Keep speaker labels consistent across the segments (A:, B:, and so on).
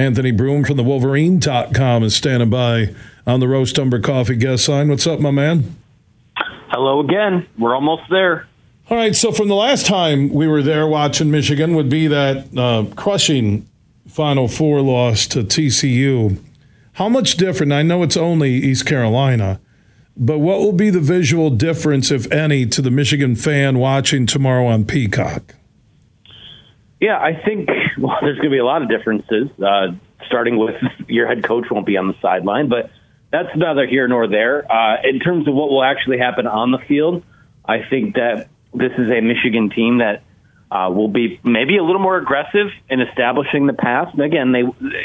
A: Anthony Broome from the Wolverine.com is standing by on the Roast Umber Coffee guest line. What's up, my man?
B: Hello again. We're almost there.
A: All right. So from the last time we were there watching Michigan would be that uh, crushing Final Four loss to TCU. How much different? I know it's only East Carolina, but what will be the visual difference, if any, to the Michigan fan watching tomorrow on Peacock?
B: Yeah, I think well, there's going to be a lot of differences. Uh, starting with your head coach won't be on the sideline, but that's neither here nor there. Uh, in terms of what will actually happen on the field, I think that this is a Michigan team that uh, will be maybe a little more aggressive in establishing the pass. And again, they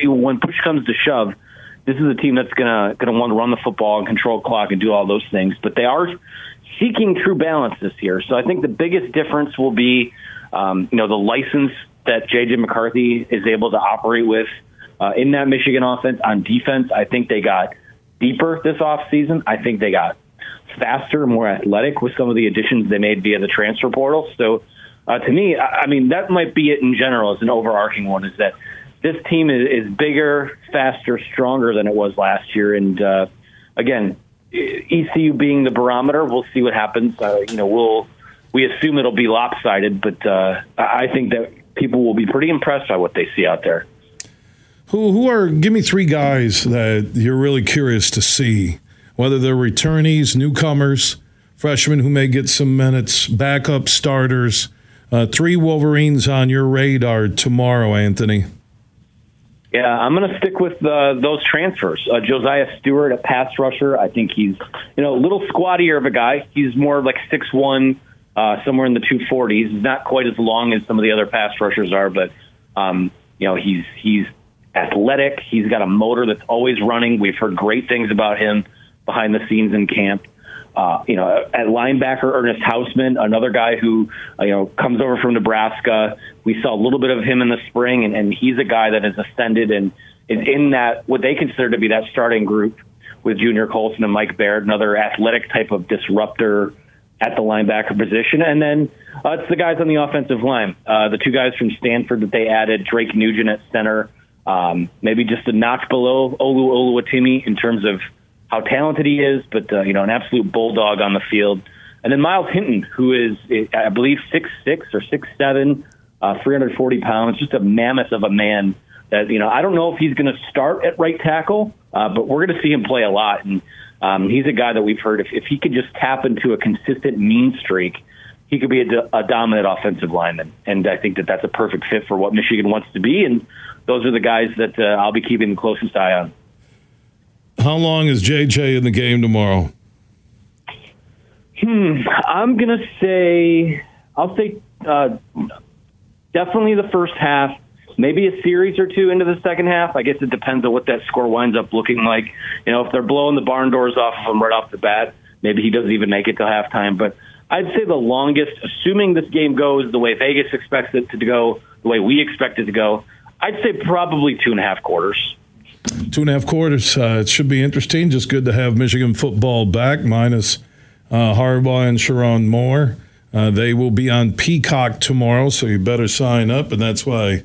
B: when push comes to shove, this is a team that's gonna gonna want to run the football and control clock and do all those things. But they are seeking true balance this year. So I think the biggest difference will be, um, you know, the license that JJ McCarthy is able to operate with uh, in that Michigan offense on defense. I think they got deeper this offseason. I think they got faster, more athletic with some of the additions they made via the transfer portal. So, uh, to me, I, I mean, that might be it in general as an overarching one is that this team is, is bigger, faster, stronger than it was last year. And uh, again, ECU being the barometer, we'll see what happens. Uh, you know, we'll we assume it'll be lopsided, but uh, I think that people will be pretty impressed by what they see out there.
A: Who who are give me three guys that you're really curious to see, whether they're returnees, newcomers, freshmen who may get some minutes, backup starters. Uh, three Wolverines on your radar tomorrow, Anthony.
B: Yeah, I'm going to stick with uh, those transfers. Uh, Josaiah Stewart, a pass rusher. I think he's you know a little squattier of a guy. He's more like six one, uh, somewhere in the 240s. He's not quite as long as some of the other pass rushers are, but um, you know he's he's athletic. He's got a motor that's always running. We've heard great things about him behind the scenes in camp. Uh, you know, at linebacker, Ernest Hausmann, another guy who, uh, you know, comes over from Nebraska. We saw a little bit of him in the spring, and, and he's a guy that has ascended and is in that, what they consider to be that starting group with Junior Colson and Mike Barrett, another athletic type of disruptor at the linebacker position. And then uh, it's the guys on the offensive line, uh, the two guys from Stanford that they added, Drake Nugent at center, um, maybe just a notch below Olu Oluwatimi in terms of how talented he is, but uh, you know, an absolute bulldog on the field. And then Myles Hinton, who is, I believe, six six or six seven, uh, 340 pounds, just a mammoth of a man. That you know, I don't know if he's going to start at right tackle, uh, but we're going to see him play a lot. And um, he's a guy that we've heard if, if he could just tap into a consistent mean streak, he could be a, a dominant offensive lineman. And I think that that's a perfect fit for what Michigan wants to be. And those are the guys that uh, I'll be keeping the closest eye on.
A: How long is JJ in the game tomorrow?
B: Hmm, I'm gonna say I'll say uh, definitely the first half, maybe a series or two into the second half. I guess it depends on what that score winds up looking like. You know, if they're blowing the barn doors off of him right off the bat, maybe he doesn't even make it to halftime. But I'd say the longest, assuming this game goes the way Vegas expects it to go, the way we expect it to go, I'd say probably two and a half quarters.
A: Two and a half quarters. Uh, it should be interesting. Just good to have Michigan football back, minus uh, Harbaugh and Sherrone Moore. Uh, they will be on Peacock tomorrow, so you better sign up. And that's why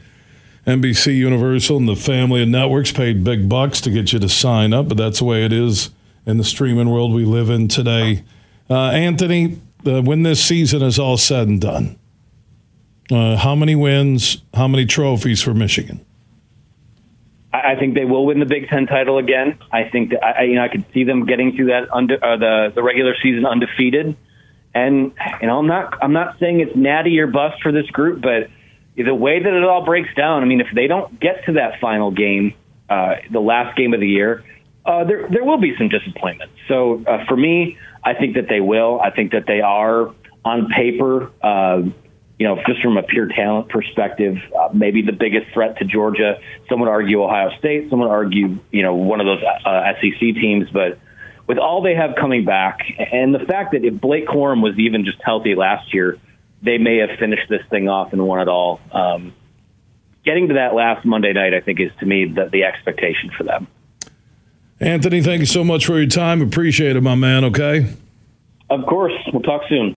A: NBC Universal and the family of networks paid big bucks to get you to sign up. But that's the way it is in the streaming world we live in today. Uh, Anthony, uh, when this season is all said and done, uh, how many wins, how many trophies for Michigan?
B: I think they will win the Big Ten title again. I think that I, you know I could see them getting through that under uh, the the regular season undefeated. And you know I'm not I'm not saying it's natty or bust for this group, but the way that it all breaks down, I mean, if they don't get to that final game, uh, the last game of the year, uh, there there will be some disappointment. So uh, for me, I think that they will. I think that they are on paper. Uh, you know, just from a pure talent perspective, uh, maybe the biggest threat to Georgia. Some would argue Ohio State. Some would argue, you know, one of those uh, SEC teams. But with all they have coming back, and the fact that if Blake Corum was even just healthy last year, they may have finished this thing off and won it all. Um, getting to that last Monday night, I think, is to me the, the expectation for them.
A: Anthony, thank you so much for your time. Appreciate it, my man. Okay.
B: Of course. We'll talk soon.